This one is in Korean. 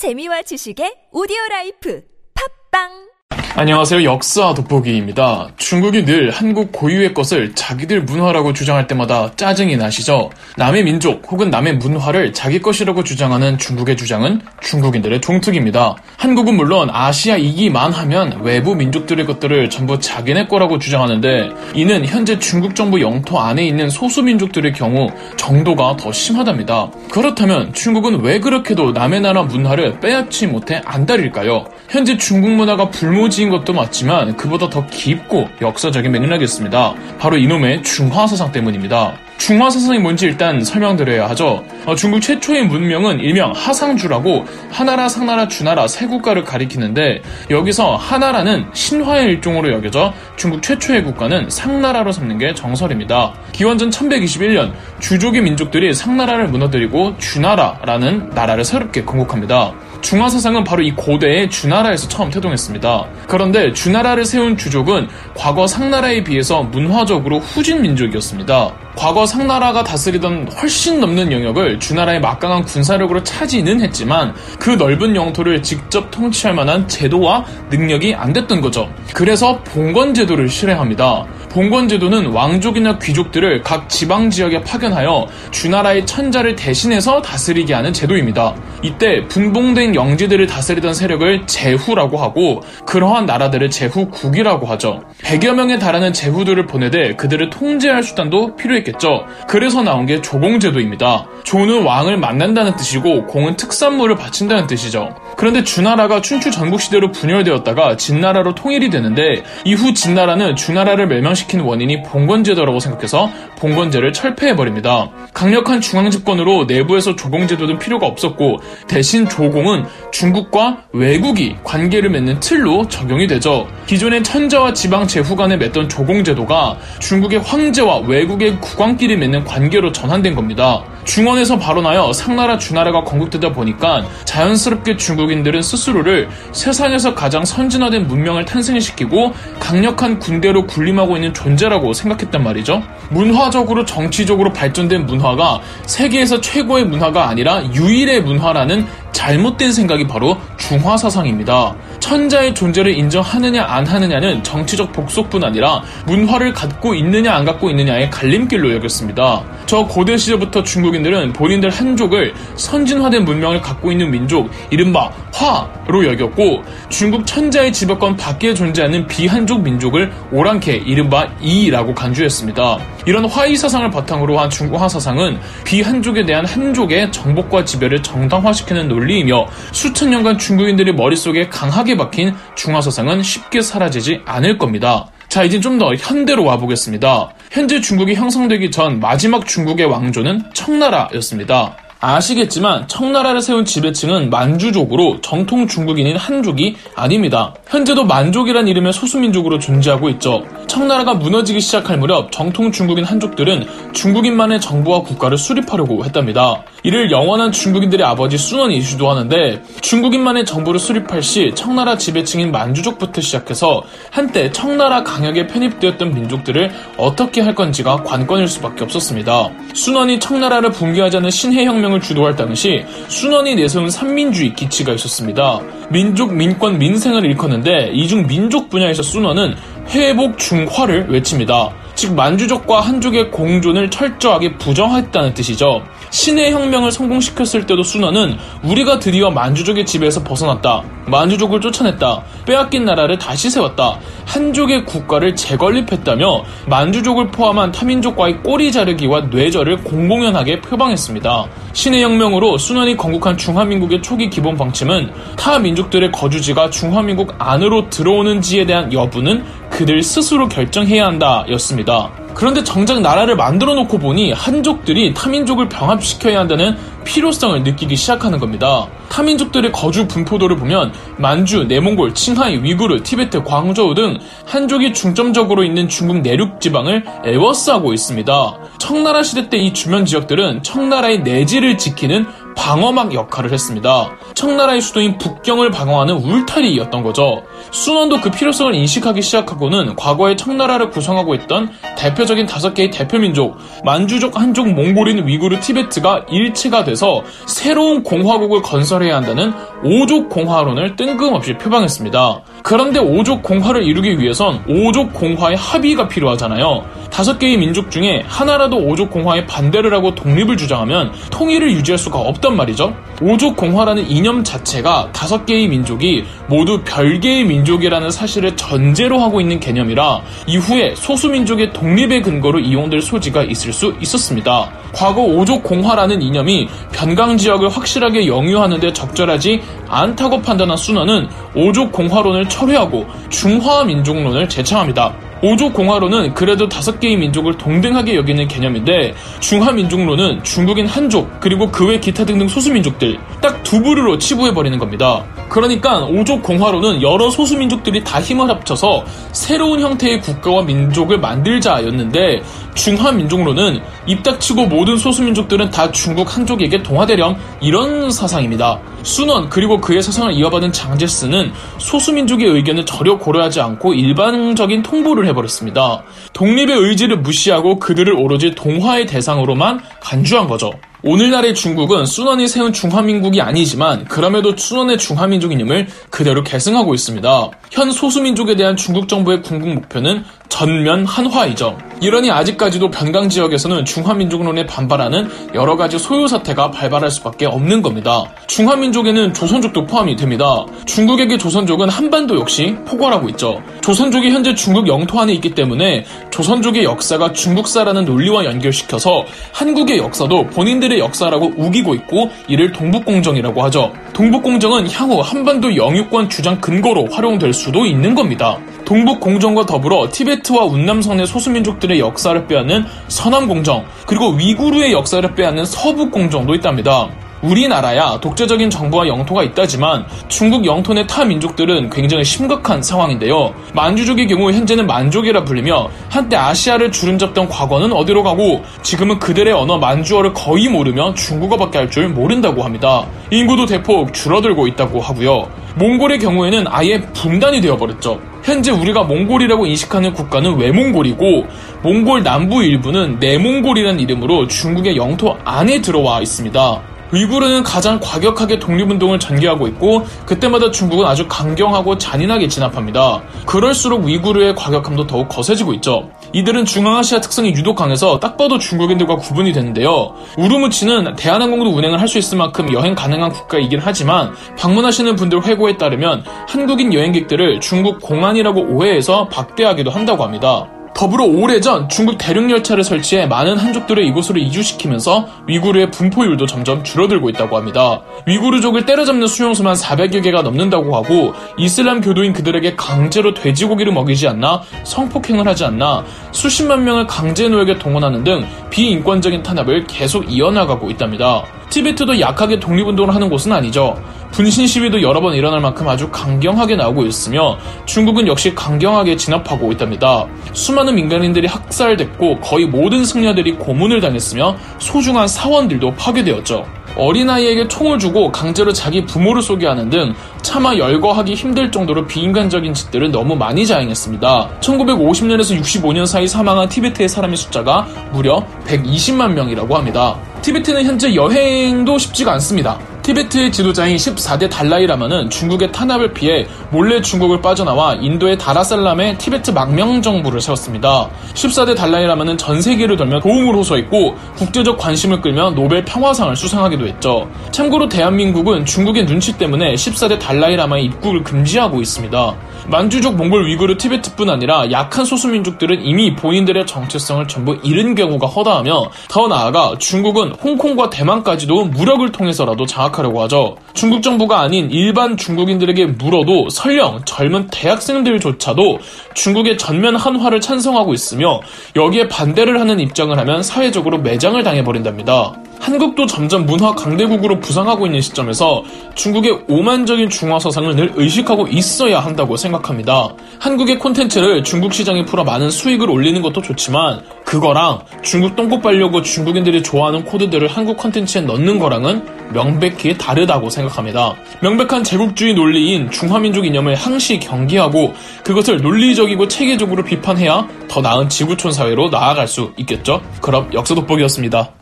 재미와 지식의 오디오 라이프. 팟빵 안녕하세요. 역사 돋보기입니다. 중국이 늘 한국 고유의 것을 자기들 문화라고 주장할 때마다 짜증이 나시죠? 남의 민족 혹은 남의 문화를 자기 것이라고 주장하는 중국의 주장은 중국인들의 종특입니다. 한국은 물론 아시아이기만 하면 외부 민족들의 것들을 전부 자기네 거라고 주장하는데 이는 현재 중국 정부 영토 안에 있는 소수 민족들의 경우 정도가 더 심하답니다. 그렇다면 중국은 왜 그렇게도 남의 나라 문화를 빼앗지 못해 안달일까요? 현재 중국 문화가 불모지 인 것도 맞지만 그보다 더 깊고 역사적인 맥락이 있습니다. 바로 이놈의 중화사상 때문입니다. 중화사상이 뭔지 일단 설명드려야 하죠. 어, 중국 최초의 문명은 일명 하상주라고 하나라, 상나라, 주나라 세 국가를 가리키는데 여기서 하나라는 신화의 일종으로 여겨져 중국 최초의 국가는 상나라로 삼는 게 정설입니다. 기원전 1121년 주족의 민족들이 상나라를 무너뜨리고 주나라라는 나라를 새롭게 건국합니다. 중화사상은 바로 이 고대의 주나라에서 처음 태동했습니다. 그런데 주나라를 세운 주족은 과거 상나라에 비해서 문화적으로 후진 민족이었습니다. 과거 상나라가 다스리던 훨씬 넘는 영역을 주나라의 막강한 군사력으로 차지는 했지만 그 넓은 영토를 직접 통치할 만한 제도와 능력이 안 됐던 거죠. 그래서 봉건 제도를 실행합니다. 봉건 제도는 왕족이나 귀족들을 각 지방 지역에 파견하여 주나라의 천자를 대신해서 다스리게 하는 제도입니다. 이때 분봉된 영지들을 다스리던 세력을 제후라고 하고 그러한 나라들을 제후국이라고 하죠. 100여 명에 달하는 제후들을 보내되 그들을 통제할 수단도 필요했겠죠. 그래서 나온 게 조공제도입니다. 조는 왕을 만난다는 뜻이고 공은 특산물을 바친다는 뜻이죠. 그런데 주나라가 춘추 전국시대로 분열되었다가 진나라로 통일이 되는데 이후 진나라는 주나라를 멸망시 킨 원인이 봉건제도라고 생각해서 봉건제를 철폐해버립니다. 강력한 중앙집권으로 내부에서 조공제도는 필요가 없었고 대신 조공은 중국과 외국이 관계를 맺는 틀로 적용이 되죠. 기존의 천자와 지방 제후 간에 맺던 조공제도가 중국의 황제와 외국의 국왕끼리 맺는 관계로 전환된 겁니다. 중원에서 발원하여 상나라 주나라가 건국되다 보니까 자연스럽게 중국인들은 스스로를 세상에서 가장 선진화된 문명을 탄생시키고 강력한 군대로 군림하고 있는 존재라고 생각했단 말이죠. 문화적으로 정치적으로 발전된 문화가 세계에서 최고의 문화가 아니라 유일의 문화라는 잘못된 생각이 바로 중화 사상입니다. 천자의 존재를 인정하느냐 안 하느냐는 정치적 복속뿐 아니라 문화를 갖고 있느냐 안 갖고 있느냐의 갈림길로 여겼습니다. 저 고대 시절부터 중국인들은 본인들 한족을 선진화된 문명을 갖고 있는 민족, 이른바 화로 여겼고 중국 천자의 지배권 밖에 존재하는 비한족 민족을 오랑캐, 이른바 이라고 간주했습니다. 이런 화이 사상을 바탕으로 한 중국화 사상은 비한족에 대한 한족의 정복과 지배를 정당화시키는 논리이며 수천 년간 중국인들의 머릿속에 강하게 박힌 중화 사상은 쉽게 사라지지 않을 겁니다. 자, 이제 좀 더 현대로 와보겠습니다. 현재 중국이 형성되기 전 마지막 중국의 왕조는 청나라였습니다. 아시겠지만 청나라를 세운 지배층은 만주족으로 정통 중국인인 한족이 아닙니다. 현재도 만족이란 이름의 소수민족으로 존재하고 있죠. 청나라가 무너지기 시작할 무렵 정통 중국인 한족들은 중국인만의 정부와 국가를 수립하려고 했답니다. 이를 영원한 중국인들의 아버지 순원이 주도하는데 중국인만의 정부를 수립할 시 청나라 지배층인 만주족부터 시작해서 한때 청나라 강역에 편입되었던 민족들을 어떻게 할 건지가 관건일 수밖에 없었습니다. 순원이 청나라를 붕괴하자는 신해혁명을 주도할 당시 순원이 내세운 삼민주의 기치가 있었습니다. 민족, 민권, 민생을 일컫는데 이중 민족 분야에서 순원은 회복 중화를 외칩니다. 즉 만주족과 한족의 공존을 철저하게 부정했다는 뜻이죠. 신의 혁명을 성공시켰을 때도 순원은 우리가 드디어 만주족의 지배에서 벗어났다. 만주족을 쫓아냈다. 빼앗긴 나라를 다시 세웠다. 한족의 국가를 재건립했다며 만주족을 포함한 타민족과의 꼬리 자르기와 뇌절을 공공연하게 표방했습니다. 신의 혁명으로 순원이 건국한 중화민국의 초기 기본 방침은 타 민족들의 거주지가 중화민국 안으로 들어오는지에 대한 여부는 그들 스스로 결정해야 한다 였습니다. 그런데 정작 나라를 만들어 놓고 보니 한족들이 타민족을 병합시켜야 한다는 필요성을 느끼기 시작하는 겁니다. 타민족들의 거주 분포도를 보면 만주, 내몽골, 칭하이, 위구르, 티베트, 광저우 등 한족이 중점적으로 있는 중국 내륙 지방을 에워싸고 있습니다. 청나라 시대 때 이 주변 지역들은 청나라의 내지를 지키는 방어막 역할을 했습니다. 청나라의 수도인 북경을 방어하는 울타리였던 거죠. 순원도 그 필요성을 인식하기 시작하고는 과거에 청나라를 구성하고 있던 대표적인 다섯 개의 대표민족 만주족, 한족, 몽골인, 위구르, 티베트가 일체가 돼서 새로운 공화국을 건설해야 한다는 오족 공화론을 뜬금없이 표방했습니다. 그런데 오족 공화를 이루기 위해선 오족 공화의 합의가 필요하잖아요. 다섯 개의 민족 중에 하나라도 오족 공화에 반대를 하고 독립을 주장하면 통일을 유지할 수가 없단 말이죠. 오족 공화라는 이념 자체가 다섯 개의 민족이 모두 별개의 민족이라는 사실을 전제로 하고 있는 개념이라 이후에 소수민족의 독립의 근거로 이용될 소지가 있을 수 있었습니다. 과거 오족 공화라는 이념이 변강 지역을 확실하게 영유하는데 적절하지 않다고 판단한 순원은 오족 공화론을 철회하고 중화 민족론을 제창합니다. 오족 공화론은 그래도 다섯 개의 민족을 동등하게 여기는 개념인데 중화 민족론은 중국인 한족 그리고 그 외 기타 등등 소수 민족들 딱 두 부류로 치부해 버리는 겁니다. 그러니까 오족 공화론은 여러 소수 민족들이 다 힘을 합쳐서 새로운 형태의 국가와 민족을 만들자였는데 중화 민족론은 입닥치고 모든 소수 민족들은 다 중국 한족에게 동화되렴 이런 사상입니다. 순원 그리고 그의 사상을 이어받은 장제스는 소수 민족의 의견을 전혀 고려하지 않고 일반적인 통보를 해버렸습니다. 독립의 의지를 무시하고 그들을 오로지 동화의 대상으로만 간주한 거죠. 오늘날의 중국은 순원이 세운 중화민국이 아니지만 그럼에도 순원의 중화민족 이념을 그대로 계승하고 있습니다. 현 소수민족에 대한 중국 정부의 궁극 목표는 전면 한화이죠. 이러니 아직까지도 변강 지역에서는 중화민족론에 반발하는 여러 가지 소요 사태가 발발할 수밖에 없는 겁니다. 중화민족에는 조선족도 포함이 됩니다. 중국에게 조선족은 한반도 역시 포괄하고 있죠. 조선족이 현재 중국 영토 안에 있기 때문에 조선족의 역사가 중국사라는 논리와 연결시켜서 한국의 역사도 본인들 의 역사라고 우기고 있고 이를 동북공정이라고 하죠. 동북공정은 향후 한반도 영유권 주장 근거로 활용될 수도 있는 겁니다. 동북공정과 더불어 티베트와 운남성의 소수민족들의 역사를 빼앗는 서남공정, 그리고 위구르의 역사를 빼앗는 서북공정도 있답니다. 우리나라야 독재적인 정부와 영토가 있다지만 중국 영토 내 타 민족들은 굉장히 심각한 상황인데요. 만주족의 경우 현재는 만족이라 불리며 한때 아시아를 주름잡던 과거는 어디로 가고 지금은 그들의 언어 만주어를 거의 모르며 중국어밖에 할 줄 모른다고 합니다. 인구도 대폭 줄어들고 있다고 하고요. 몽골의 경우에는 아예 분단이 되어버렸죠. 현재 우리가 몽골이라고 인식하는 국가는 외몽골이고 몽골 남부 일부는 내몽골이라는 이름으로 중국의 영토 안에 들어와 있습니다. 위구르는 가장 과격하게 독립운동을 전개하고 있고 그때마다 중국은 아주 강경하고 잔인하게 진압합니다. 그럴수록 위구르의 과격함도 더욱 거세지고 있죠. 이들은 중앙아시아 특성이 유독 강해서 딱 봐도 중국인들과 구분이 되는데요. 우르무치는 대한항공도 운행을 할 수 있을 만큼 여행 가능한 국가이긴 하지만 방문하시는 분들 회고에 따르면 한국인 여행객들을 중국 공안이라고 오해해서 박대하기도 한다고 합니다. 더불어 오래전 중국 대륙열차를 설치해 많은 한족들을 이곳으로 이주시키면서 위구르의 분포율도 점점 줄어들고 있다고 합니다. 위구르족을 때려잡는 수용소만 400여 개가 넘는다고 하고 이슬람 교도인 그들에게 강제로 돼지고기를 먹이지 않나 성폭행을 하지 않나 수십만 명을 강제 노역에 동원하는 등 비인권적인 탄압을 계속 이어나가고 있답니다. 티베트도 약하게 독립운동을 하는 곳은 아니죠. 분신 시위도 여러 번 일어날 만큼 아주 강경하게 나오고 있으며 중국은 역시 강경하게 진압하고 있답니다. 수많은 민간인들이 학살됐고 거의 모든 승려들이 고문을 당했으며 소중한 사원들도 파괴되었죠. 어린아이에게 총을 주고 강제로 자기 부모를 쏘게 하는 등 차마 열거하기 힘들 정도로 비인간적인 짓들을 너무 많이 자행했습니다. 1950년에서 65년 사이 사망한 티베트의 사람의 숫자가 무려 120만 명이라고 합니다. 티베트는 현재 여행도 쉽지가 않습니다. 티베트의 지도자인 14대 달라이 라마는 중국의 탄압을 피해 몰래 중국을 빠져나와 인도의 다람살라에 티베트 망명 정부를 세웠습니다. 14대 달라이 라마는 전 세계를 돌며 도움을 호소했고 국제적 관심을 끌며 노벨 평화상을 수상하기도 했죠. 참고로 대한민국은 중국의 눈치 때문에 14대 달라이 라마의 입국을 금지하고 있습니다. 만주족, 몽골, 위구르, 티베트뿐 아니라 약한 소수민족들은 이미 본인들의 정체성을 전부 잃은 경우가 허다하며 더 나아가 중국은 홍콩과 대만까지도 무력을 통해서라도 장악하려고 하죠. 중국 정부가 아닌 일반 중국인들에게 물어도 설령 젊은 대학생들조차도 중국의 전면 한화를 찬성하고 있으며 여기에 반대를 하는 입장을 하면 사회적으로 매장을 당해버린답니다. 한국도 점점 문화 강대국으로 부상하고 있는 시점에서 중국의 오만적인 중화 서상을 늘 의식하고 있어야 한다고 생각합니다. 한국의 콘텐츠를 중국 시장에 풀어 많은 수익을 올리는 것도 좋지만 그거랑 중국 똥꼬 빨려고 중국인들이 좋아하는 코드들을 한국 콘텐츠에 넣는 거랑은 명백히 다르다고 생각합니다. 명백한 제국주의 논리인 중화민족 이념을 항시 경계하고 그것을 논리적이고 체계적으로 비판해야 더 나은 지구촌 사회로 나아갈 수 있겠죠? 그럼 역사 돋보기였습니다.